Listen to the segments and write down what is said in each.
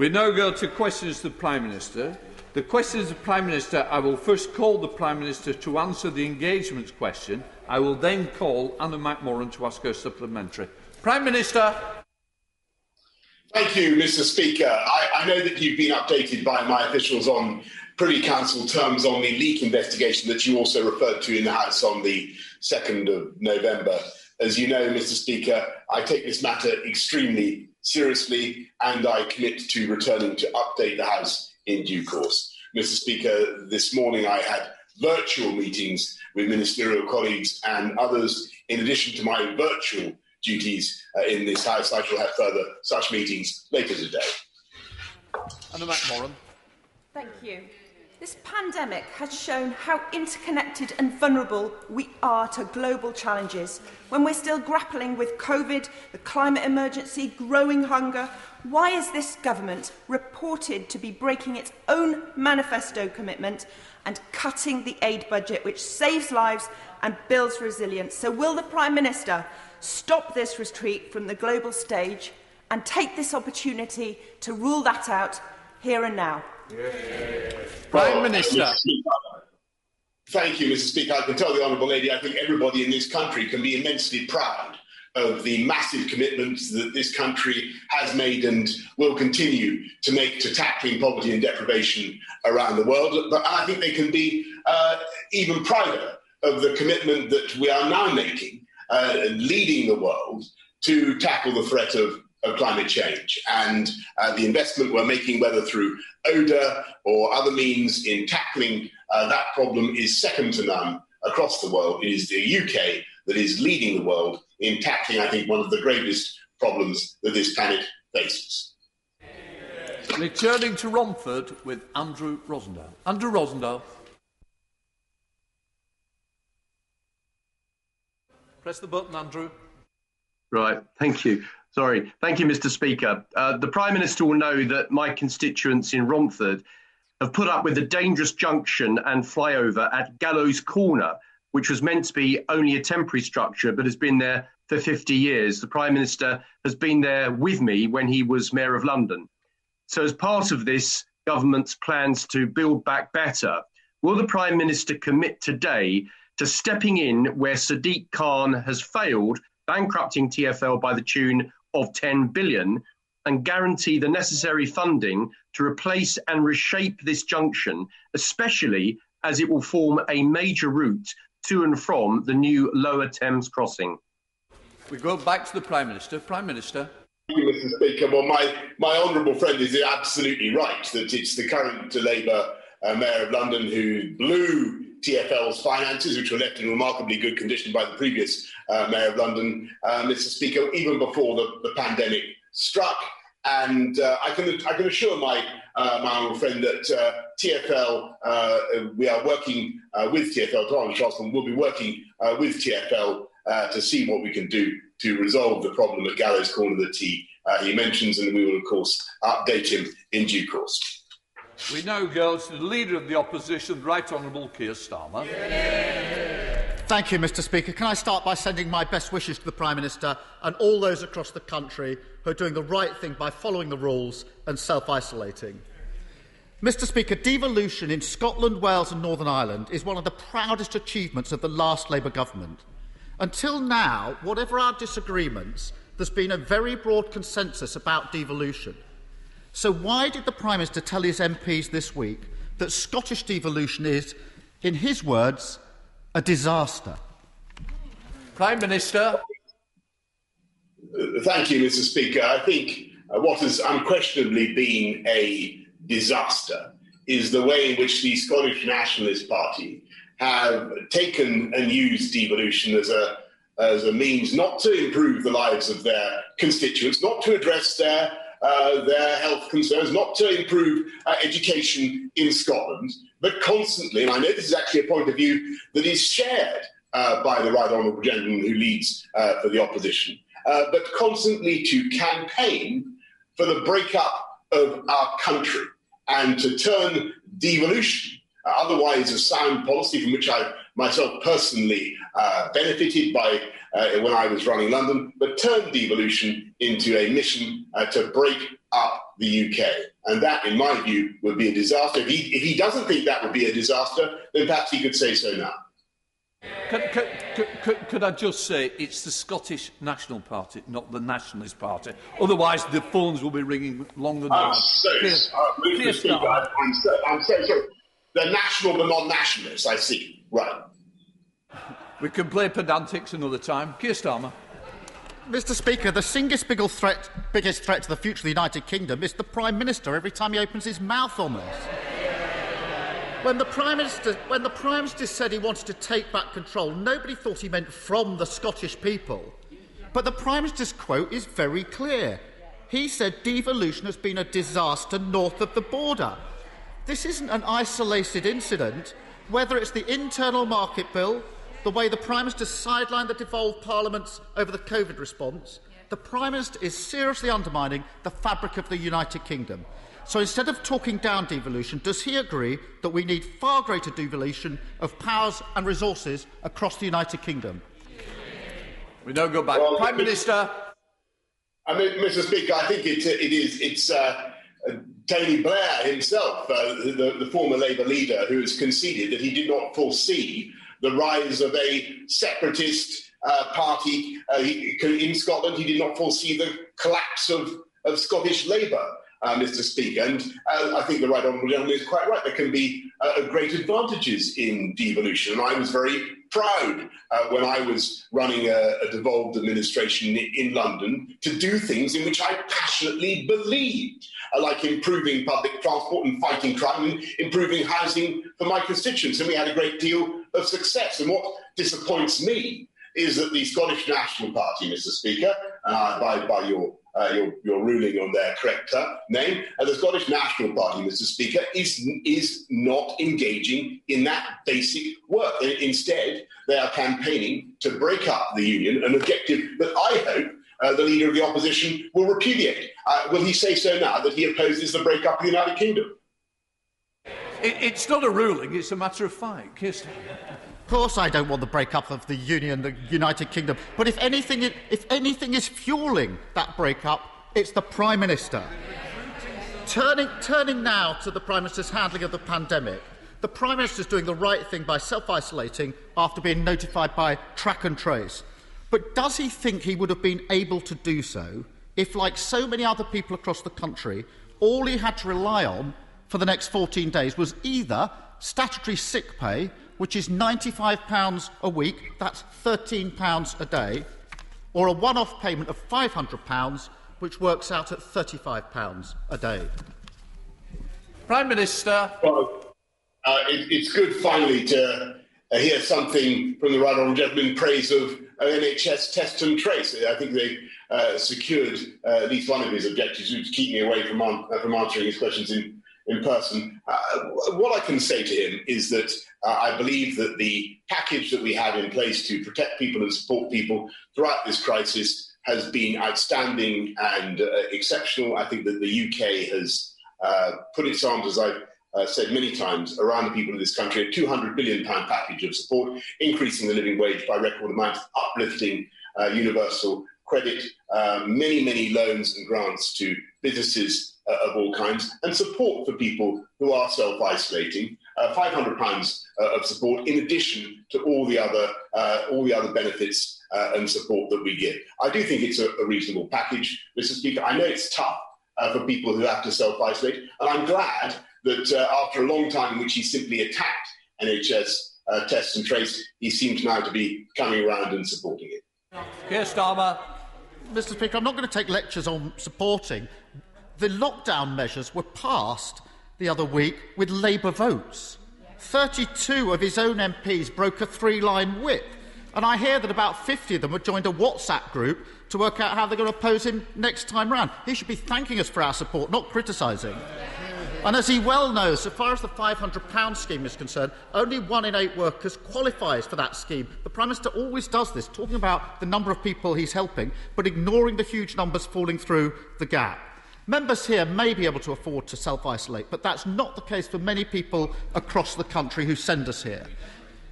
We now go to questions to the Prime Minister. The questions to the Prime Minister, I will first call the Prime Minister to answer the engagements question. I will then call Anna McMorrin to ask her supplementary. Prime Minister. Thank you, Mr Speaker. I, I know that you've been updated by my officials on Privy Council terms on the leak investigation that you also referred to in the House on the 2nd of November. As you know, Mr Speaker, I take this matter extremely seriously and I commit to returning to update the House in due course. Mr Speaker, this morning I had virtual meetings with ministerial colleagues and others in addition to my virtual duties uh, in this House. I shall have further such meetings later today. Anna McMorrin. Thank you. This pandemic has shown how interconnected and vulnerable we are to global challenges. When we're still grappling with COVID, the climate emergency, growing hunger, why is this government reported to be breaking its own manifesto commitment and cutting the aid budget, which saves lives and builds resilience? So, will the Prime Minister stop this retreat from the global stage and take this opportunity to rule that out here and now? Prime Minister. Thank you, Mr. Speaker. I can tell the Honourable Lady, I think everybody in this country can be immensely proud of the massive commitments that this country has made and will continue to make to tackling poverty and deprivation around the world. But I think they can be uh, even prouder of the commitment that we are now making, uh, leading the world to tackle the threat of of climate change. And uh, the investment we're making, whether through ODA or other means in tackling uh, that problem, is second to none across the world. It is the UK that is leading the world in tackling, I think, one of the gravest problems that this planet faces. Returning to Romford with Andrew Rosindell. Andrew Rosindell. Press the button, Andrew. Right, thank you. Sorry. Thank you, Mr. Speaker. Uh, the Prime Minister will know that my constituents in Romford have put up with a dangerous junction and flyover at Gallows Corner, which was meant to be only a temporary structure but has been there for 50 years. The Prime Minister has been there with me when he was Mayor of London. So, as part of this government's plans to build back better, will the Prime Minister commit today to stepping in where Sadiq Khan has failed, bankrupting TFL by the tune of 10 billion and guarantee the necessary funding to replace and reshape this junction, especially as it will form a major route to and from the new Lower Thames crossing. We go back to the Prime Minister. Prime Minister. Thank you, Mr. Speaker. Well, my, my honourable friend is absolutely right that it's the current Labour uh, Mayor of London who blew TFL's finances, which were left in remarkably good condition by the previous uh, Mayor of London, uh, Mr. Speaker, even before the, the pandemic struck. And uh, I, can, I can assure my, uh, my honourable friend that uh, TFL, uh, we are working with TFL, Donald Charleston will be working with TFL to see what we can do to resolve the problem at Gallows Corner that he, he mentions, and we will, of course, update him in due course. We now go to the Leader of the Opposition, Right Honourable Keir Starmer. Thank you, Mr Speaker. Can I start by sending my best wishes to the Prime Minister and all those across the country who are doing the right thing by following the rules and self-isolating. Mr Speaker, devolution in Scotland, Wales and Northern Ireland is one of the proudest achievements of the last Labour government. Until now, whatever our disagreements, there's been a very broad consensus about devolution – so, why did the Prime Minister tell his MPs this week that Scottish devolution is, in his words, a disaster? Prime Minister. Thank you, Mr. Speaker. I think uh, what has unquestionably been a disaster is the way in which the Scottish Nationalist Party have taken and used devolution as a as a means not to improve the lives of their constituents, not to address their uh, their health concerns, not to improve uh, education in Scotland, but constantly, and I know this is actually a point of view that is shared uh, by the right honourable gentleman who leads uh, for the opposition, uh, but constantly to campaign for the breakup of our country and to turn devolution, otherwise a sound policy from which I myself personally benefited by uh, when I was running London, but turned devolution into a mission uh, to break up the UK. And that, in my view, would be a disaster. If he, if he doesn't think that would be a disaster, then perhaps he could say so now. Could, could, could, could, I just say it's the Scottish National Party, not the Nationalist Party? Otherwise, the phones will be ringing longer than I'm so, clear, uh, speaker, I'm, so, I'm so sorry. The national, but not nationalists, I see. Right. We can play pedantics another time. Keir Starmer. Mr Speaker, the single threat, biggest threat to the future of the United Kingdom is the Prime Minister every time he opens his mouth on this. When the, Prime Minister, when the Prime Minister said he wanted to take back control, nobody thought he meant from the Scottish people. But the Prime Minister's quote is very clear. He said devolution has been a disaster north of the border. This isn't an isolated incident. Whether it's the internal market bill, the way the Prime Minister sidelined the devolved parliaments over the COVID response, the Prime Minister is seriously undermining the fabric of the United Kingdom. So instead of talking down devolution, does he agree that we need far greater devolution of powers and resources across the United Kingdom? We now go back. Well, Prime Minister. I mean, Mr. Speaker, I think it, it is it's uh, Tony Blair himself, uh, the, the former Labour leader, who has conceded that he did not foresee the rise of a separatist uh, party uh, in Scotland. He did not foresee the collapse of, of Scottish Labour uh, Mr. Speaker. And uh, I think the right honourable gentleman is quite right. There can be uh, great advantages in devolution. And I was very proud uh, when I was running a, a devolved administration in, in, London to do things in which I passionately believed, uh, like improving public transport and fighting crime and improving housing for my constituents. And we had a great deal of success. And what disappoints me is that the Scottish National Party, Mr. Speaker, uh, by, by your uh, your, your ruling on their correct uh, name. And the Scottish National Party, Mr. Speaker, is, is not engaging in that basic work. Instead, they are campaigning to break up the union, an objective that I hope uh, the leader of the opposition will repudiate. Uh, will he say so now that he opposes the breakup of the United Kingdom? It, it's not a ruling, it's a matter of fact. Kirsten course I don't want the breakup of the Union, the United Kingdom. But if anything, if anything is fueling that breakup, it's the Prime Minister. Turning, turning now to the Prime Minister's handling of the pandemic, the Prime Minister is doing the right thing by self isolating after being notified by track and trace. But does he think he would have been able to do so if, like so many other people across the country, all he had to rely on for the next 14 days was either statutory sick pay which is £95 a week, that's £13 a day, or a one off payment of £500, which works out at £35 a day. Prime Minister. Well, uh, it, it's good finally to uh, hear something from the right honourable gentleman in praise of uh, NHS test and trace. I think they uh, secured uh, at least one of his objectives, to keep me away from, from answering his questions in in person. Uh, what I can say to him is that uh, I believe that the package that we have in place to protect people and support people throughout this crisis has been outstanding and uh, exceptional. I think that the UK has uh, put its arms, as I've uh, said many times, around the people of this country, a £200 billion package of support, increasing the living wage by record amounts, uplifting uh, universal credit, many, many loans and grants to businesses uh, of all kinds, and support for people who are self isolating. Uh, £500 uh, of support in addition to all the other, uh, all the other benefits uh, and support that we give. I do think it's a, a reasonable package, Mr. Speaker. I know it's tough uh, for people who have to self isolate, and I'm glad that after a long time in which he simply attacked NHS tests and trace, he seems now to be coming around and supporting it. Keir Starmer. Mr. Speaker, I'm not going to take lectures on supporting the lockdown measures were passed the other week with Labour votes. 32 of his own MPs broke a three line whip. And I hear that about 50 of them have joined a WhatsApp group to work out how they're going to oppose him next time round. He should be thanking us for our support, not criticising. And as he well knows, so far as the £500 scheme is concerned, only one in eight workers qualifies for that scheme. The Prime Minister always does this, talking about the number of people he's helping, but ignoring the huge numbers falling through the gap. Members here may be able to afford to self isolate, but that's not the case for many people across the country who send us here.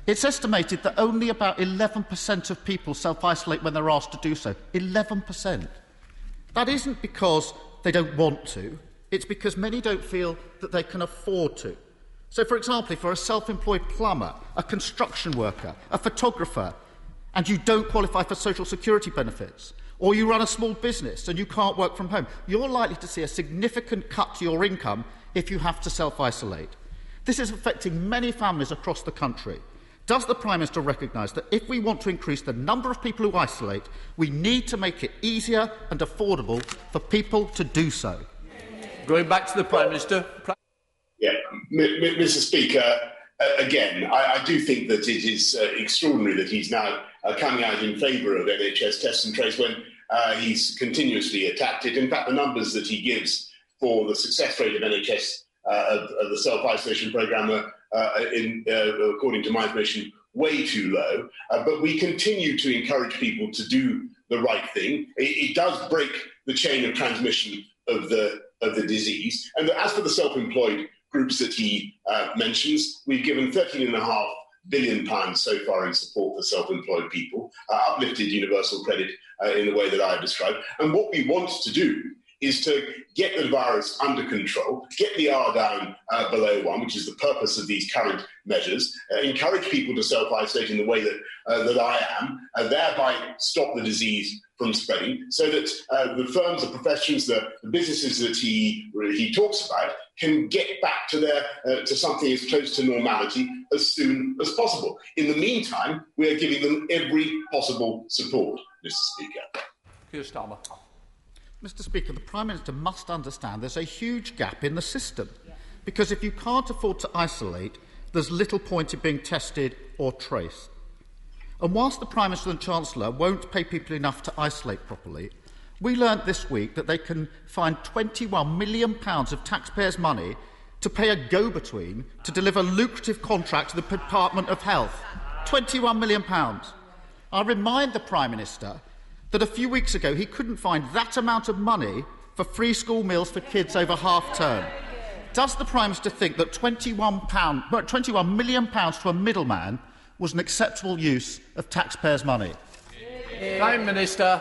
It's estimated that only about 11% of people self isolate when they're asked to do so. 11%. That isn't because they don't want to, it's because many don't feel that they can afford to. So, for example, if you're a self employed plumber, a construction worker, a photographer, and you don't qualify for social security benefits, or you run a small business and you can't work from home, you're likely to see a significant cut to your income if you have to self isolate. This is affecting many families across the country. Does the Prime Minister recognise that if we want to increase the number of people who isolate, we need to make it easier and affordable for people to do so? Going back to the Prime Minister. Yeah, Mr. Speaker, uh, again, I, I, do think that it is uh, extraordinary that he's now uh, coming out in favour of NHS test and trace when uh, he's continuously attacked it. In fact, the numbers that he gives for the success rate of NHS uh, of, of, the self isolation programme are, uh, in, according to my information, way too low. but we continue to encourage people to do the right thing. It, it does break the chain of transmission of the of the disease. And as for the self-employed groups that he uh, mentions, we've given 13.5 billion pounds so far in support for self-employed people, uh, uplifted universal credit uh, in the way that I've described. And what we want to do is to get the virus under control, get the R down uh, below one, which is the purpose of these current measures, uh, encourage people to self-isolate in the way that, uh, that I am, and thereby stop the disease from spreading, so that uh, the firms, the professions, the, the, businesses that he, he talks about can get back to, their, uh, to something as close to normality as soon as possible. In the meantime, we are giving them every possible support, Mr Speaker. Keir Starmer. Mr. Speaker, the Prime Minister must understand there's a huge gap in the system. Because if you can't afford to isolate, there's little point in being tested or traced. And whilst the Prime Minister and Chancellor won't pay people enough to isolate properly, we learnt this week that they can find £21 million of taxpayers' money to pay a go between to deliver lucrative contract to the Department of Health. £21 million. I remind the Prime Minister that a few weeks ago he couldn't find that amount of money for free school meals for kids over half term. Does the Prime Minister think that £21, £21 million to a middleman was an acceptable use of taxpayers' money? Prime Minister.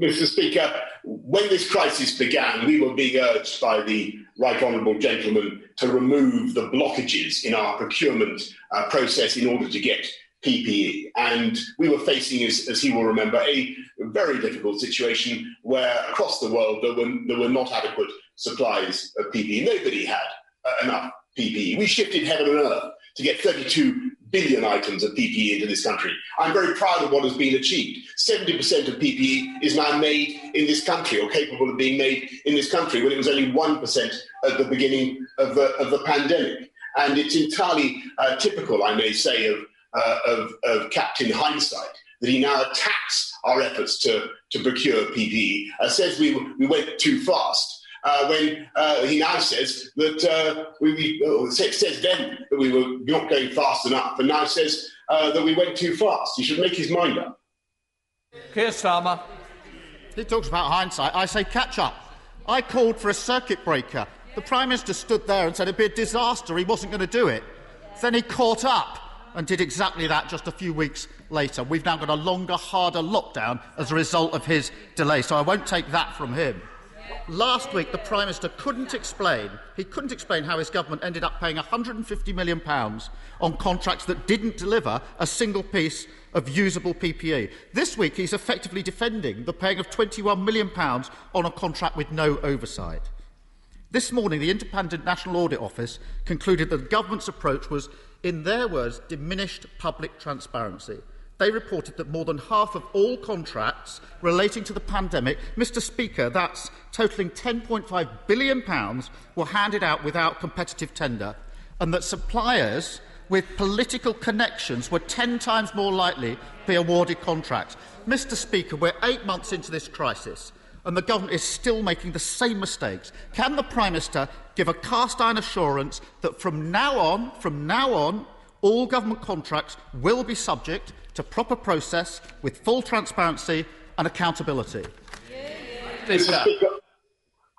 Mr. Speaker, when this crisis began, we were being urged by the Right Honourable Gentleman to remove the blockages in our procurement uh, process in order to get PPE. And we were facing, as, as, he will remember, a very difficult situation where across the world there were, there were not adequate supplies of PPE. Nobody had uh, enough PPE. We shifted heaven and earth to get 32 billion items of PPE into this country. I'm very proud of what has been achieved. 70% of PPE is now made in this country or capable of being made in this country when it was only 1% at the beginning of the, of the pandemic. And it's entirely uh, typical, I may say, of uh, of, of Captain Hindsight that he now attacks our efforts to, to procure PPE, uh, says we, we went too fast. Uh, when uh, he now says that uh, we, we says then that we were not going fast enough, and now says uh, that we went too fast. He should make his mind up. Keir Starmer. He talks about hindsight. I say catch up. I called for a circuit breaker. The Prime Minister stood there and said it'd be a disaster. He wasn't going to do it. Then he caught up and did exactly that just a few weeks later. We've now got a longer, harder lockdown as a result of his delay, so I won't take that from him. Last week, the Prime Minister couldn't explain, he couldn't explain how his government ended up paying £150 million on contracts that didn't deliver a single piece of usable PPE. This week, he's effectively defending the paying of £21 million on a contract with no oversight. This morning, the Independent National Audit Office concluded that the government's approach was in their words, diminished public transparency. They reported that more than half of all contracts relating to the pandemic, Mr. Speaker, that's totalling £10.5 billion, were handed out without competitive tender, and that suppliers with political connections were 10 times more likely to be awarded contracts. Mr. Speaker, we're eight months into this crisis and the government is still making the same mistakes. Can the Prime Minister give a cast iron assurance that from now on, from now on, all government contracts will be subject to proper process with full transparency and accountability? Mr. Speaker,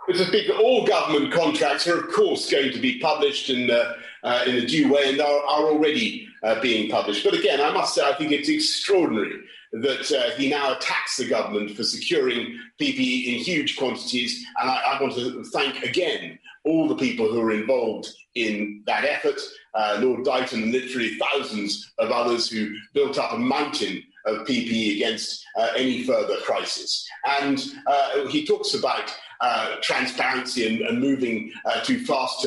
Mr. Speaker, all government contracts are, of course, going to be published in, uh, uh, in a due way and are, are already uh, being published. But again, I must say, I think it's extraordinary that uh, he now attacks the government for securing PPE in huge quantities. And I, I want to thank again all the people who are involved in that effort. Uh, Lord Deighton, and literally thousands of others who built up a mountain of PPE against uh, any further crisis. And uh, he talks about uh, transparency and, and moving uh, to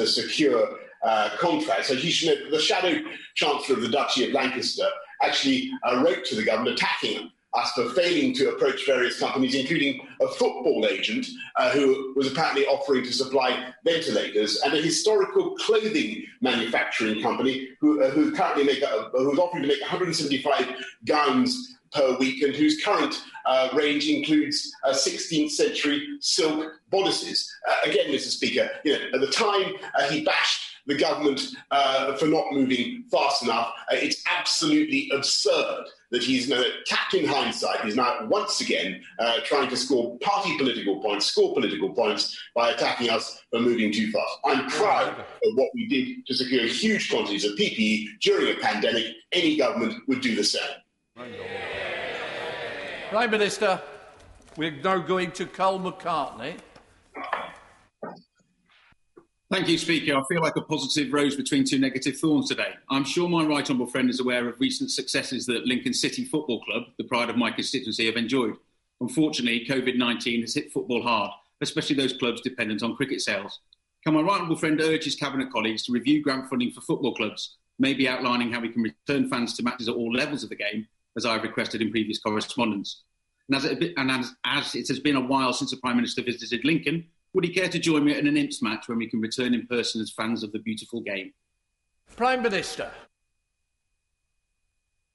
secure uh, contracts. So should know the Shadow Chancellor of the Duchy of Lancaster actually wrote to the government attacking us for failing to approach various companies, including a football agent uh, who was apparently offering to supply ventilators, and a historical clothing manufacturing company who, uh, who currently make a, who's offering to make 175 gowns per week, and whose current uh, range includes uh, 16th century silk bodices. Uh, again, Mr. Speaker, you know, at the time uh, he bashed the government uh, for not moving fast enough. Uh, it's absolutely absurd that he's now, Captain Hindsight, he's now once again uh, trying to score party political points, score political points by attacking us for moving too fast. I'm proud of what we did to secure huge quantities of PPE during a pandemic. Any government would do the same. Prime Minister, we're now going to Karl McCartney. Thank you, Speaker. I feel like a positive rose between two negative thorns today. I'm sure my right honourable friend is aware of recent successes that Lincoln City Football Club, the pride of my constituency, have enjoyed. Unfortunately, COVID 19 has hit football hard, especially those clubs dependent on cricket sales. Can my right honourable friend urge his Cabinet colleagues to review grant funding for football clubs, maybe outlining how we can return fans to matches at all levels of the game, as I've requested in previous correspondence? And as, it, and as, as it has been a while since the Prime Minister visited Lincoln, would he care to join me in an Imps match when we can return in person as fans of the beautiful game? Prime Minister.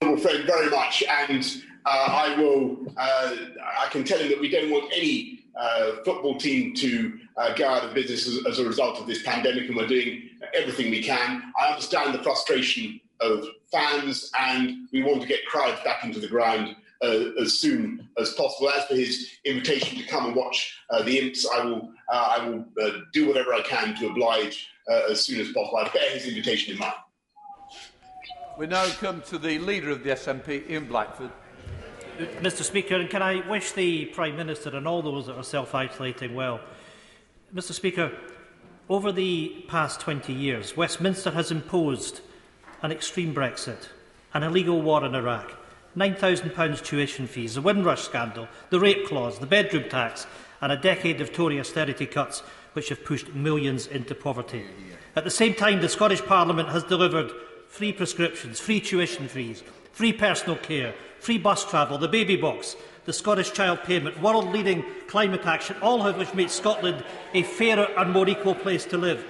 Thank you very much, and uh, I will. Uh, I can tell him that we don't want any uh, football team to uh, go out of business as, as, a result of this pandemic, and we're doing everything we can. I understand the frustration of fans, and we want to get crowds back into the ground uh, as soon as possible. As for his invitation to come and watch uh, the Imps, I will, Uh, I will uh, do whatever I can to oblige uh, as soon as possible. I bear his invitation in mind. We now come to the Leader of the SNP, Ian Blackford. Mr Speaker, and can I wish the Prime Minister and all those that are self-isolating well. Mr Speaker, over the past 20 years, Westminster has imposed an extreme Brexit, an illegal war in Iraq, £9,000 tuition fees, the Windrush scandal, the rape clause, the bedroom tax, and a decade of Tory austerity cuts which have pushed millions into poverty. At the same time, the Scottish Parliament has delivered free prescriptions, free tuition fees, free personal care, free bus travel, the baby box, the Scottish Child Payment, world-leading climate action, all of which make Scotland a fairer and more equal place to live.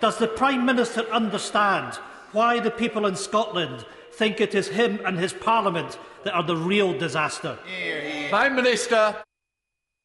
Does the Prime Minister understand why the people in Scotland think it is him and his Parliament that are the real disaster. Prime Minister.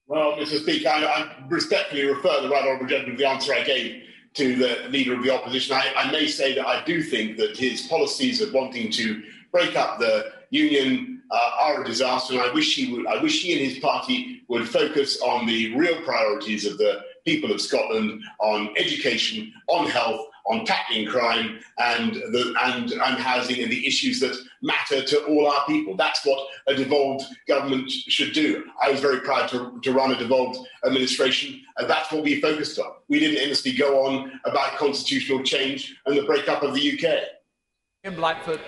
Well, Mr. Speaker, I, I respectfully refer the right honourable gentleman to the answer I gave to the Leader of the Opposition. I, I may say that I do think that his policies of wanting to break up the union uh, are a disaster, and I wish he would. I wish he and his party would focus on the real priorities of the people of Scotland, on education, on health, on tackling crime and, the, and, and housing and the issues that matter to all our people. That's what a devolved government should do. I was very proud to, to run a devolved administration, and that's what we focused on. We didn't endlessly go on about constitutional change and the breakup of the UK. Ian Blackford.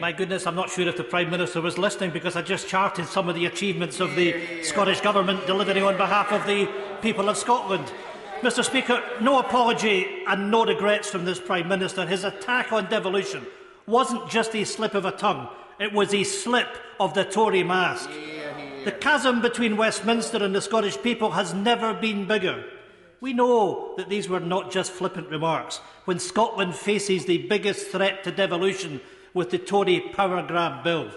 My goodness, I'm not sure if the Prime Minister was listening because I just charted some of the achievements of the Scottish Government delivering on behalf of the people of Scotland. Mr Speaker, no apology and no regrets from this Prime Minister. His attack on devolution wasn't just a slip of a tongue, it was a slip of the Tory mask. The chasm between Westminster and the Scottish people has never been bigger. We know that these were not just flippant remarks when Scotland faces the biggest threat to devolution with the Tory power grab bill.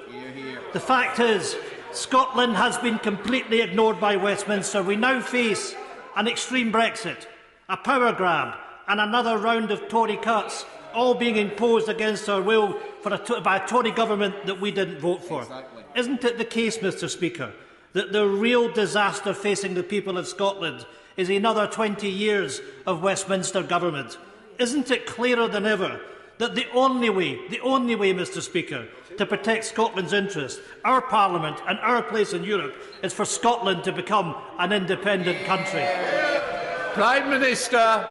The fact is, Scotland has been completely ignored by Westminster. We now face an extreme Brexit, a power grab, and another round of Tory cuts, all being imposed against our will a, by a Tory government that we didn't vote for. Exactly. Isn't it the case, Mr Speaker, that the real disaster facing the people of Scotland is another 20 years of Westminster government? Isn't it clearer than ever that the only way, the only way, Mr Speaker, to protect Scotland's interests. Our Parliament and our place in Europe is for Scotland to become an independent country. Prime Minister.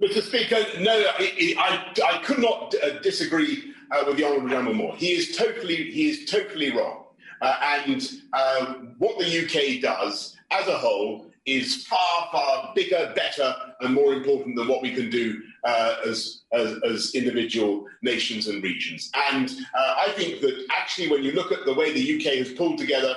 Mr. Speaker, no, I, I, I could not uh, disagree uh, with the Honourable Gentleman more. He is totally, he is totally wrong. Uh, and uh, what the UK does as a whole is far, far bigger, better, and more important than what we can do uh, as, as, as, individual nations and regions. And uh, I think that actually, when you look at the way the UK has pulled together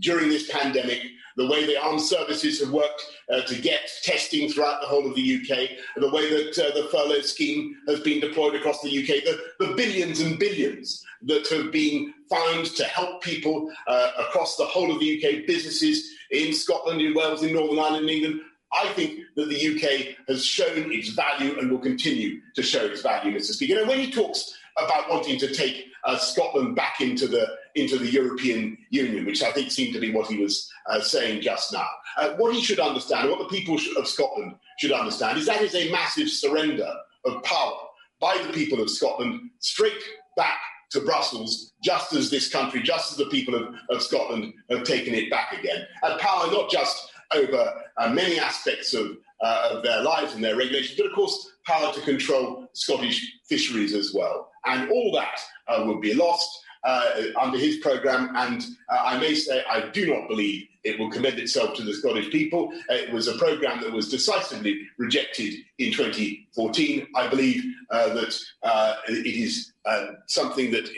during this pandemic, the way the armed services have worked uh, to get testing throughout the whole of the UK, the way that uh, the furlough scheme has been deployed across the UK, the, the billions and billions that have been found to help people uh, across the whole of the UK, businesses in Scotland, in Wales, in Northern Ireland, in England. I think that the UK has shown its value and will continue to show its value, Mr. Speaker. And when he talks about wanting to take uh, Scotland back into the into the European Union, which I think seemed to be what he was uh, saying just now. Uh, what he should understand, what the people of Scotland should understand, is that is a massive surrender of power by the people of Scotland straight back to Brussels, just as this country, just as the people of, of Scotland have taken it back again. And power not just over uh, many aspects of, uh, of their lives and their regulations, but of course, power to control Scottish fisheries as well. And all that uh, would be lost uh, under his programme. And uh, I may say, I do not believe it will commend itself to the Scottish people. It was a programme that was decisively rejected in 2014. I believe uh, that uh, it is uh, something that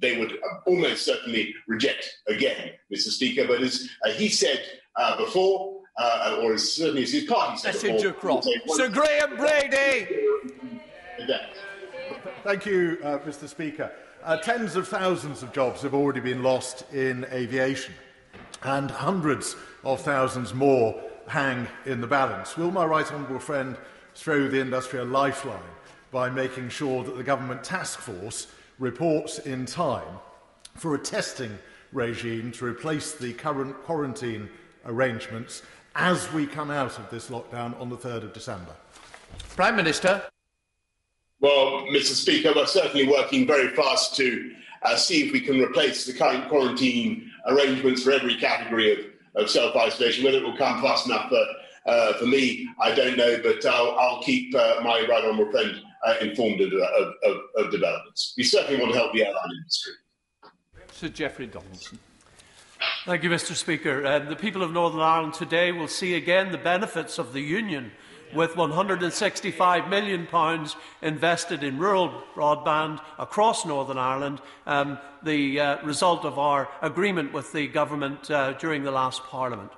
they would almost certainly reject again, Mr. Speaker. But as uh, he said before, or as certainly as his party said Message before, across. Sir Graham Brady! Thank you, Mr. Speaker. Uh, tens of thousands of jobs have already been lost in aviation, and hundreds of thousands more hang in the balance. Will my right honourable friend throw the industry a lifeline by making sure that the government task force reports in time for a testing regime to replace the current quarantine arrangements as we come out of this lockdown on the 3rd of December? Prime Minister. Well, Mr. Speaker, we're certainly working very fast to uh, see if we can replace the current quarantine arrangements for every category of, of self isolation. Whether it will come fast enough for, uh, for me, I don't know, but I'll, I'll keep uh, my right honourable friend uh, informed of, of, of, developments. We certainly want to help the airline industry. Sir Jeffrey Donaldson. Thank you, Mr. Speaker. Um, the people of Northern Ireland today will see again the benefits of the Union with £165 million invested in rural broadband across Northern Ireland, um, the uh, result of our agreement with the government uh, during the last Parliament.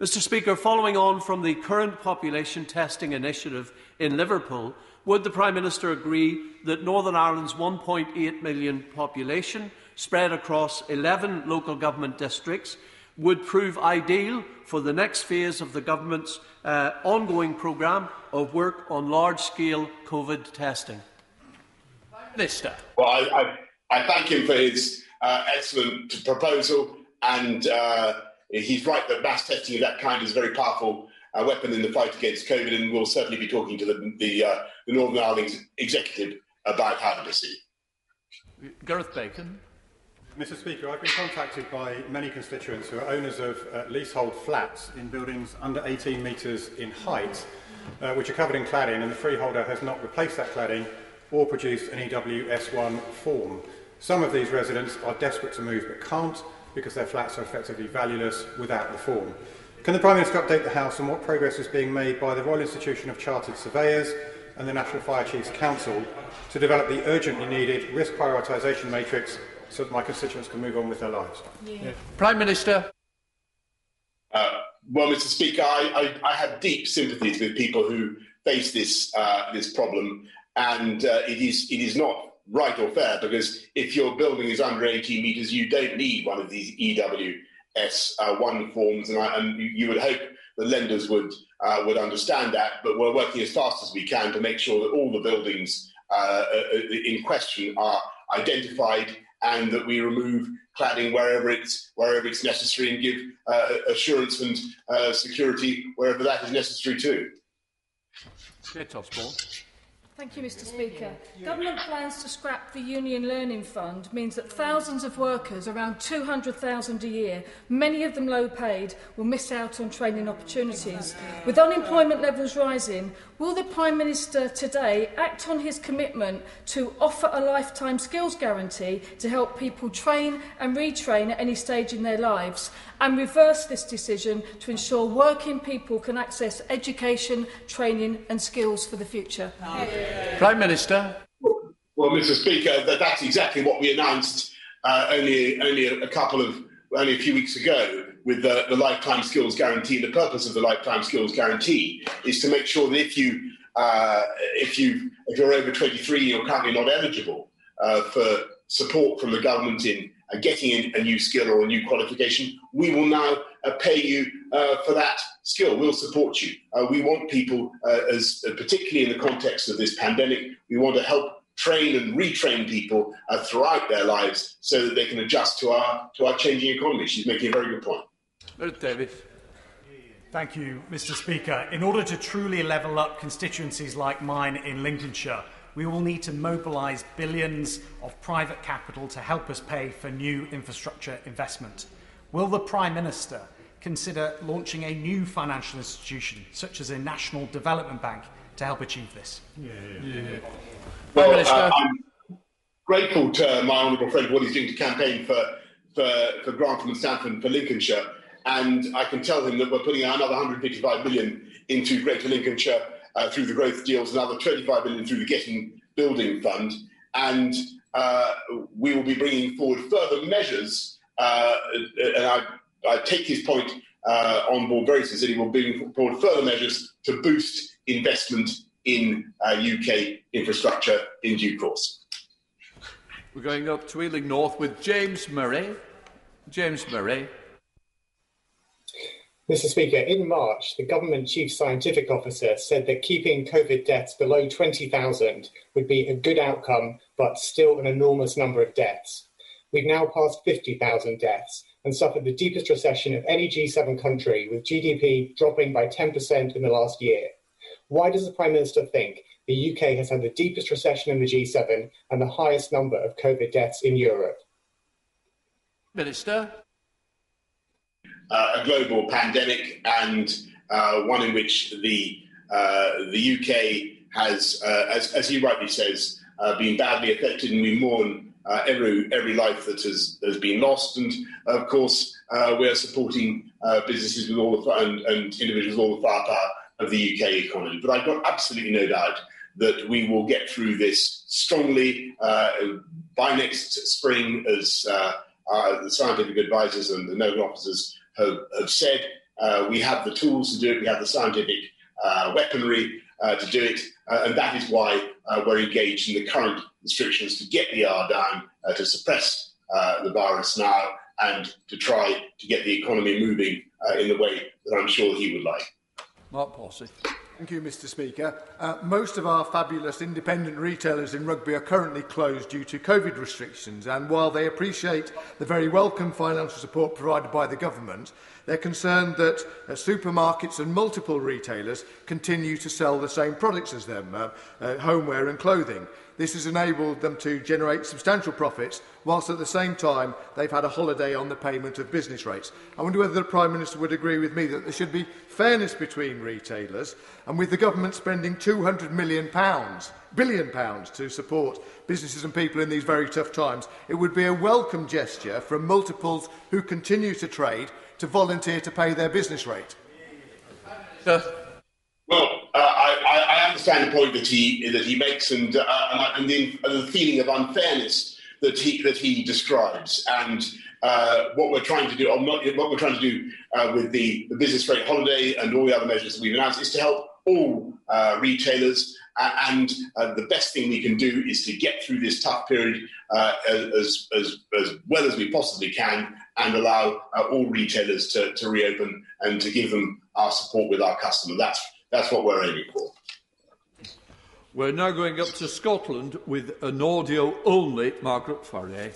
Mr Speaker, following on from the current population testing initiative in Liverpool, would the Prime Minister agree that Northern Ireland's 1.8 million population, spread across 11 local government districts, would prove ideal for the next phase of the government's uh, ongoing programme of work on large-scale COVID testing. Minister. Well, I, I, I thank him for his uh, excellent proposal, and uh, he's right that mass testing of that kind is a very powerful uh, weapon in the fight against COVID, and we'll certainly be talking to the, the, uh, the Northern Ireland executive about how to proceed. Gareth Bacon. Mr Speaker, I've been contacted by many constituents who are owners of uh, leasehold flats in buildings under 18 metres in height, uh, which are covered in cladding, and the freeholder has not replaced that cladding or produced an EWS1 form. Some of these residents are desperate to move but can't because their flats are effectively valueless without the form. Can the Prime Minister update the House on what progress is being made by the Royal Institution of Chartered Surveyors and the National Fire Chiefs Council to develop the urgently needed risk prioritisation matrix so that my constituents can move on with their lives. Yeah. Prime Minister. Uh, well, Mr. Speaker, I, I, I, have deep sympathies with people who face this uh, this problem, and uh, it is it is not right or fair because if your building is under 18 metres, you don't need one of these EWS uh, one forms, and, I, and you would hope the lenders would uh, would understand that. But we're working as fast as we can to make sure that all the buildings uh, in question are identified and that we remove cladding wherever it's, wherever it's necessary and give uh, assurance and uh, security wherever that is necessary too. Thank you, Mr Speaker. Government plans to scrap the Union Learning Fund means that thousands of workers, around 200,000 a year, many of them low paid, will miss out on training opportunities. With unemployment levels rising, Will the Prime Minister today act on his commitment to offer a lifetime skills guarantee to help people train and retrain at any stage in their lives and reverse this decision to ensure working people can access education, training and skills for the future? Prime Minister. Well, Mr Speaker, that's exactly what we announced uh, only, only a couple of, only a few weeks ago. With the, the lifetime skills guarantee. The purpose of the lifetime skills guarantee is to make sure that if you uh, if you if you're over 23, you're currently not eligible uh, for support from the government in uh, getting a new skill or a new qualification. We will now uh, pay you uh, for that skill. We'll support you. Uh, we want people, as particularly in the context of this pandemic, we want to help train and retrain people uh, throughout their lives so that they can adjust to our to our changing economy. She's making a very good point. Meredith Davis. Thank you, Mr. Speaker. In order to truly level up constituencies like mine in Lincolnshire, we will need to mobilise billions of private capital to help us pay for new infrastructure investment. Will the Prime Minister consider launching a new financial institution, such as a National Development Bank, to help achieve this? Yeah, yeah, yeah. Well, uh, I'm grateful to my honourable friend for what he's doing to campaign for, for, for Grantham and Stamford for Lincolnshire. And I can tell him that we're putting another 155 million into Greater Lincolnshire uh, through the growth deals, another 25 million through the Getting Building Fund. And uh, we will be bringing forward further measures. Uh, and I, I, take his point uh, on board very sincerely. We'll bring forward further measures to boost investment in UK uh, infrastructure in due course. We're going up to Ealing North with James Murray. James Murray. Mr. Speaker, in March, the government chief scientific officer said that keeping COVID deaths below 20,000 would be a good outcome, but still an enormous number of deaths. We've now passed 50,000 deaths and suffered the deepest recession of any G7 country, with GDP dropping by 10% in the last year. Why does the Prime Minister think the UK has had the deepest recession in the G7 and the highest number of COVID deaths in Europe? Minister a global pandemic and uh, one in which the uh, the UK has, uh, as, as he rightly says, uh, been badly affected, and we mourn every every life that has has been lost. And of course, we are supporting businesses with all the and, and individuals with all the firepower of the UK economy. But I've got absolutely no doubt that we will get through this strongly by next spring, as the scientific advisors and the Nobel officers have, have said uh, we have the tools to do it, we have the scientific uh, weaponry uh, to do it, uh, and that is why uh, we're engaged in the current restrictions to get the R down, to suppress the virus now, and to try to get the economy moving in the way that I'm sure he would like. Mark Pawsey. Thank you, Mr Speaker. Uh, most of our fabulous independent retailers in Rugby are currently closed due to COVID restrictions, and while they appreciate the very welcome financial support provided by the government, they're concerned that uh, supermarkets and multiple retailers continue to sell the same products as them, uh, uh, homeware and clothing. This has enabled them to generate substantial profits, whilst at the same time they've had a holiday on the payment of business rates. I wonder whether the Prime Minister would agree with me that there should be fairness between retailers, and with the government spending £200 million, pounds, billion pounds to support businesses and people in these very tough times, it would be a welcome gesture from multiples who continue to trade to volunteer to pay their business rate. Uh, well, uh, I, I, understand the point that he that he makes, and uh, and, the, the, feeling of unfairness that he that he describes, and uh, what we're trying to do, or what we're trying to do uh, with the, the, business rate holiday and all the other measures that we've announced, is to help all uh, retailers. and the best thing we can do is to get through this tough period as, as as well as we possibly can, and allow all retailers to, to reopen and to give them our support with our customer. That's that's what we're aiming for. We're now going up to Scotland with an audio only Margaret Ferrier.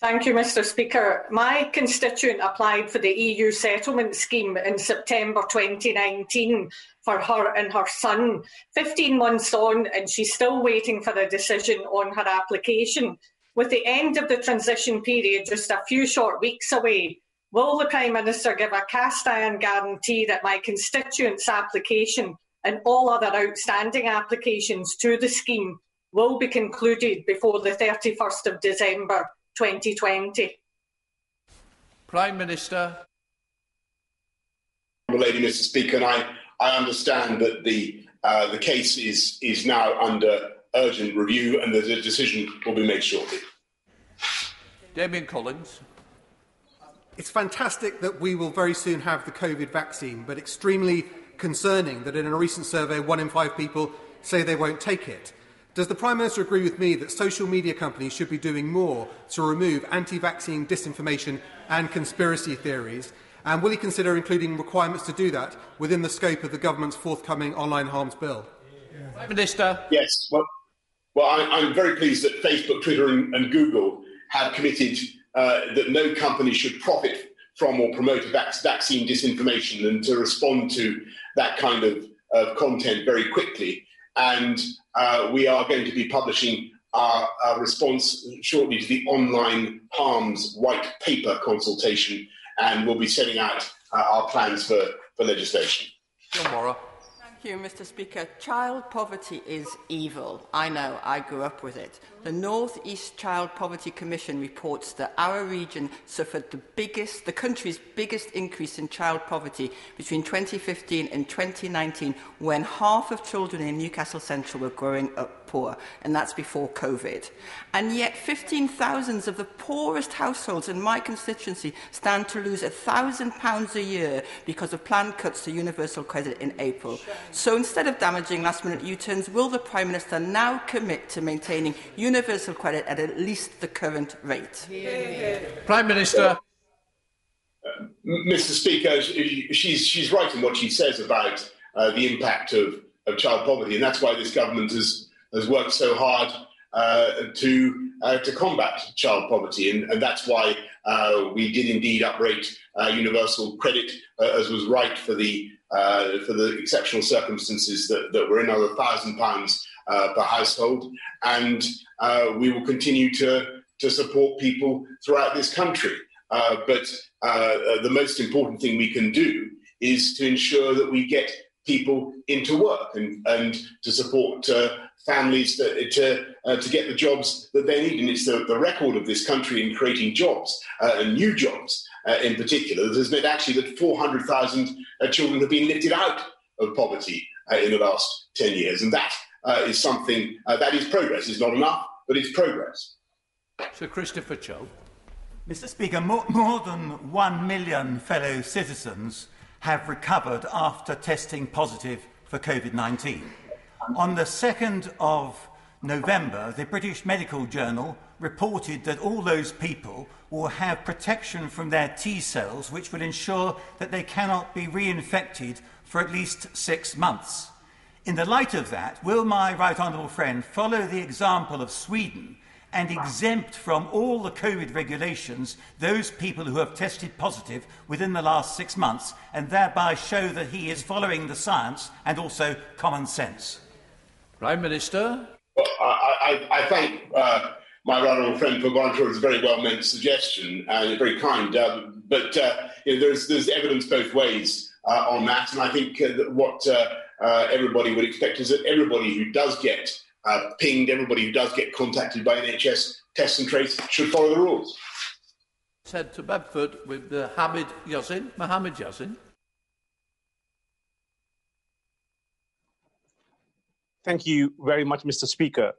Thank you, Mr Speaker. My constituent applied for the EU settlement scheme in September 2019 for her and her son. 15 months on, and she's still waiting for a decision on her application. With the end of the transition period just a few short weeks away, will the Prime Minister give a cast iron guarantee that my constituent's application and all other outstanding applications to the scheme will be concluded before the 31st of December 2020. Prime Minister. Lady, Mr. Speaker, and I, I understand that the uh, the case is is now under urgent review, and that a decision will be made shortly. Damian Collins. It's fantastic that we will very soon have the COVID vaccine, but extremely concerning that in a recent survey, one in five people say they won't take it. Does the Prime Minister agree with me that social media companies should be doing more to remove anti vaccine disinformation and conspiracy theories? And will he consider including requirements to do that within the scope of the government's forthcoming online harms bill? Prime Minister. Yes. Well, well I, am very pleased that Facebook, Twitter, and, and Google have committed uh, that no company should profit from or promote vac- vaccine disinformation and to respond to that kind of, of content very quickly. And uh, we are going to be publishing our, our, response shortly to the online harms white paper consultation, and we'll be setting out uh, our plans for, for legislation. John. you, Mr Speaker. Child poverty is evil. I know, I grew up with it. The North East Child Poverty Commission reports that our region suffered the biggest, the country's biggest increase in child poverty between 2015 and 2019 when half of children in Newcastle Central were growing up poor, and that's before COVID. And yet, 15,000 of the poorest households in my constituency stand to lose £1,000 a year because of planned cuts to universal credit in April. So instead of damaging last minute U turns, will the Prime Minister now commit to maintaining universal credit at at least the current rate. Prime Minister. Uh, Mr. Speaker, she's, she's right in what she says about uh, the impact of, of child poverty, and that's why this government has, has worked so hard uh, to, uh, to combat child poverty, and, and that's why uh, we did indeed uprate uh, universal credit, as was right for the, for the exceptional circumstances that, that were in over thousand pounds uh, per household. And uh, we will continue to, to support people throughout this country. Uh, but uh, the most important thing we can do is to ensure that we get people into work and, and to support uh, families that, to, uh, to get the jobs that they need. And it's the, the record of this country in creating jobs and new jobs in particular that has meant actually that 400,000 children have been lifted out of poverty in the last 10 years. And that uh, is something uh, that is progress. It's not enough, but it's progress. Sir Christopher Chope. Mr. Speaker, more, more than one million fellow citizens have recovered after testing positive for COVID 19. On the 2nd of November, the British Medical Journal reported that all those people will have protection from their T cells, which will ensure that they cannot be reinfected for at least six months. In the light of that, will my right honourable friend follow the example of Sweden and exempt from all the COVID regulations those people who have tested positive within the last six months and thereby show that he is following the science and also common sense? Prime Minister. Well, I, I, I, thank uh, my right honourable friend for going through his very well meant suggestion and very kind. Um, but uh, you know, there's, there's evidence both ways uh, on that, and I think uh, that what uh, uh, everybody would expect is that everybody who does get uh, pinged, everybody who does get contacted by NHS tests and trace should follow the rules. Said to Bedford with the Hamid Yasin, Mohammad Yasin. Thank you very much, Mr. Speaker.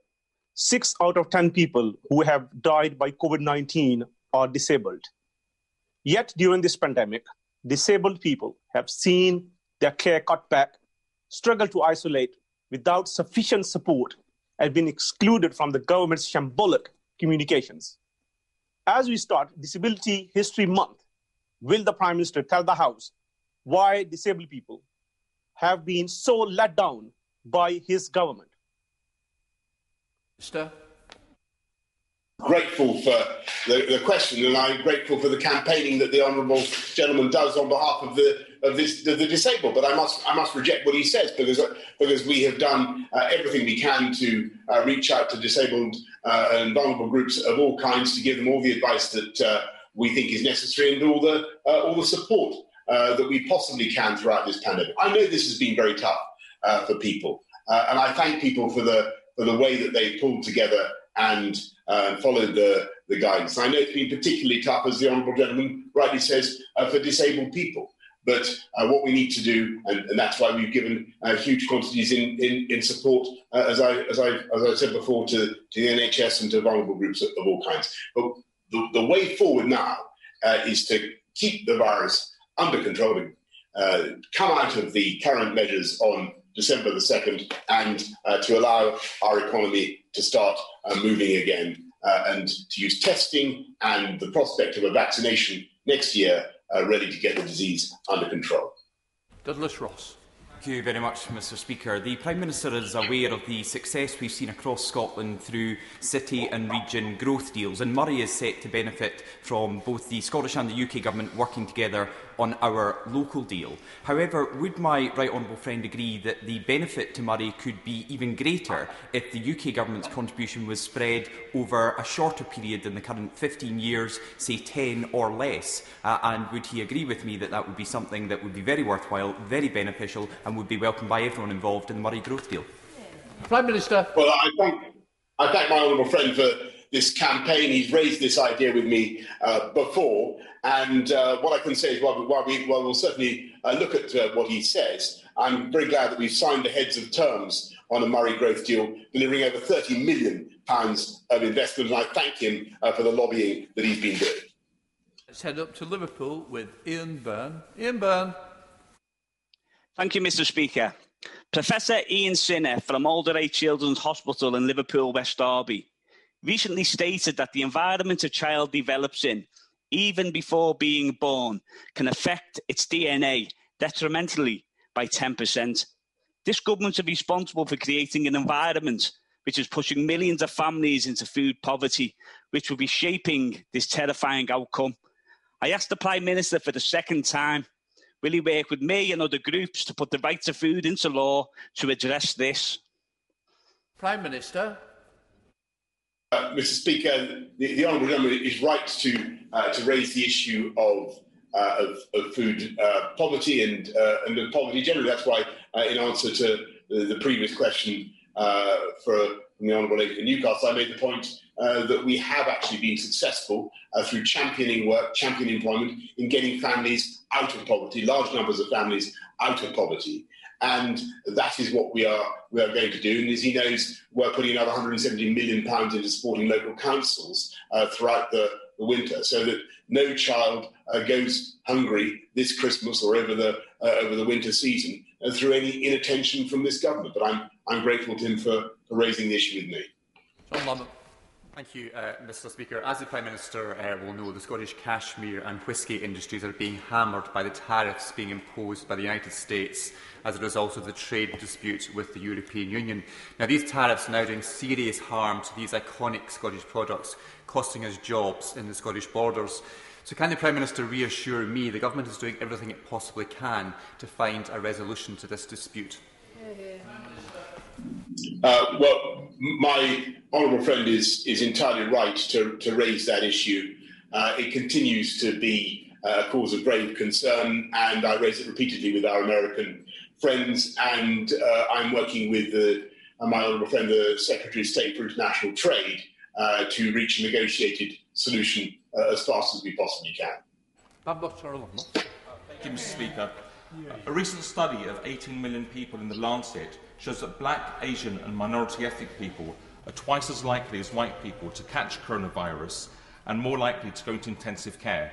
Six out of 10 people who have died by COVID 19 are disabled. Yet, during this pandemic, disabled people have seen their care cut back struggle to isolate without sufficient support and been excluded from the government's shambolic communications. As we start Disability History Month, will the Prime Minister tell the House why disabled people have been so let down by his government? Minister. Grateful for the, the, question, and I'm grateful for the campaigning that the honourable gentleman does on behalf of the of this the, the, disabled. But I must I must reject what he says because because we have done uh, everything we can to uh, reach out to disabled uh, and vulnerable groups of all kinds to give them all the advice that uh, we think is necessary and all the uh, all the support uh, that we possibly can throughout this pandemic. I know this has been very tough for people, and I thank people for the for the way that they pulled together and uh, followed the, the guidance. I know it's been particularly tough, as the Honourable Gentleman rightly says, uh, for disabled people. But uh, what we need to do, and, and that's why we've given uh, huge quantities in, in, in support, uh, as, I, as, I, as I said before, to, to the NHS and to vulnerable groups of, of all kinds. But the, the way forward now uh, is to keep the virus under control, come out of the current measures on December the 2nd, and uh, to allow our economy to start uh, moving again uh, and to use testing and the prospect of a vaccination next year uh, ready to get the disease under control. Douglas Ross. Thank you very much, Mr Speaker. The Prime Minister is aware of the success we've seen across Scotland through city and region growth deals, and Moray is set to benefit from both the Scottish and the UK Government working together on our local deal. However, would my right honourable friend agree that the benefit to Moray could be even greater if the UK Government's contribution was spread over a shorter period than the current 15 years, say 10 or less? Uh, and would he agree with me that that would be something that would be very worthwhile, very beneficial and would be welcomed by everyone involved in the Moray Growth Deal? Prime Minister. Well, I thank, I thank my honourable friend for this campaign. He's raised this idea with me uh, before, and uh, what I can say is, while, while, we, while we'll certainly uh, look at uh, what he says, I'm very glad that we've signed the heads of terms on a Moray growth deal, delivering over 30 million pounds of investment, and I thank him uh, for the lobbying that he's been doing. Let's head up to Liverpool with Ian Byrne. Ian Byrne. Thank you, Mr Speaker. Professor Ian Sinha from Alder Hey Children's Hospital in Liverpool, West Derby, recently stated that the environment a child develops in, even before being born, can affect its DNA detrimentally by 10%. This government is responsible for creating an environment which is pushing millions of families into food poverty, which will be shaping this terrifying outcome. I asked the Prime Minister for the second time will he work with me and other groups to put the right to food into law to address this? Prime Minister. Uh, Mr. Speaker, the, the honourable gentleman is right to uh, to raise the issue of uh, of, of, food uh, poverty and uh, and poverty generally. That's why, in answer to the, the previous question for the honourable lady from Newcastle, I made the point that we have actually been successful through championing work, championing employment, in getting families out of poverty, large numbers of families out of poverty and that is what we are we are going to do. And as he knows, we're putting another 170 million pounds into supporting local councils uh, throughout the, the, winter, so that no child uh, goes hungry this Christmas or over the uh, over the winter season uh, through any inattention from this government. But I'm I'm grateful to him for, for raising the issue with me. Thank you, uh, Mr Speaker. As the Prime Minister uh, will know, the Scottish cashmere and whisky industries are being hammered by the tariffs being imposed by the United States as a result of the trade dispute with the European Union. Now, these tariffs are now doing serious harm to these iconic Scottish products, costing us jobs in the Scottish borders. So can the Prime Minister reassure me the government is doing everything it possibly can to find a resolution to this dispute? Uh, well, my honourable friend is, is entirely right to, to raise that issue. Uh, it continues to be uh, a cause of grave concern, and I raise it repeatedly with our American friends. And uh, I'm working with uh, my honourable friend, the Secretary of State for International Trade, uh, to reach a negotiated solution as fast as we possibly can. Thank you, Mr. Speaker. A recent study of 18 million people in The Lancet shows that black, Asian, and minority ethnic people are twice as likely as white people to catch coronavirus and more likely to go into intensive care.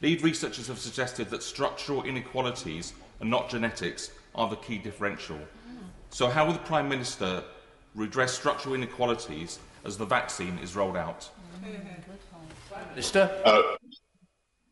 Lead researchers have suggested that structural inequalities and not genetics are the key differential. So, how will the Prime Minister redress structural inequalities as the vaccine is rolled out? Minister? Uh,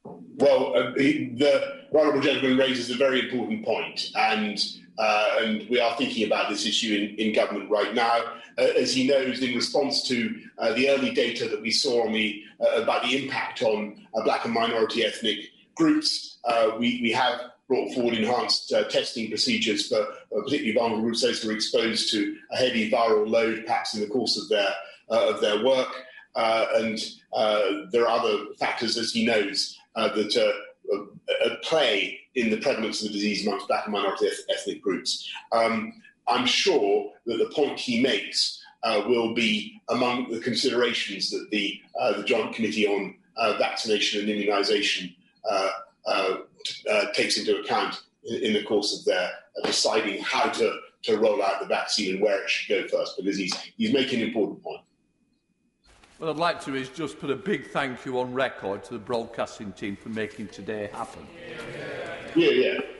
well, uh, the, the honourable gentleman raises a very important point, and uh, and we are thinking about this issue in, in government right now. Uh, as he knows, in response to uh, the early data that we saw on the, uh, about the impact on uh, black and minority ethnic groups, uh, we, we have brought forward enhanced testing procedures for particularly vulnerable groups, those who are exposed to a heavy viral load, perhaps in the course of their of their work. And there are other factors, as he knows, that uh, at play in the prevalence of the disease amongst black and minority ethnic groups. Um, I'm sure that the point he makes uh, will be among the considerations that the, uh, the Joint Committee on uh, Vaccination and Immunisation uh, uh, uh, takes into account in, in the course of their deciding how to, to roll out the vaccine and where it should go first, because he's, he's making an important point. What I'd like to is just put a big thank you on record to the broadcasting team for making today happen. Yeah, yeah.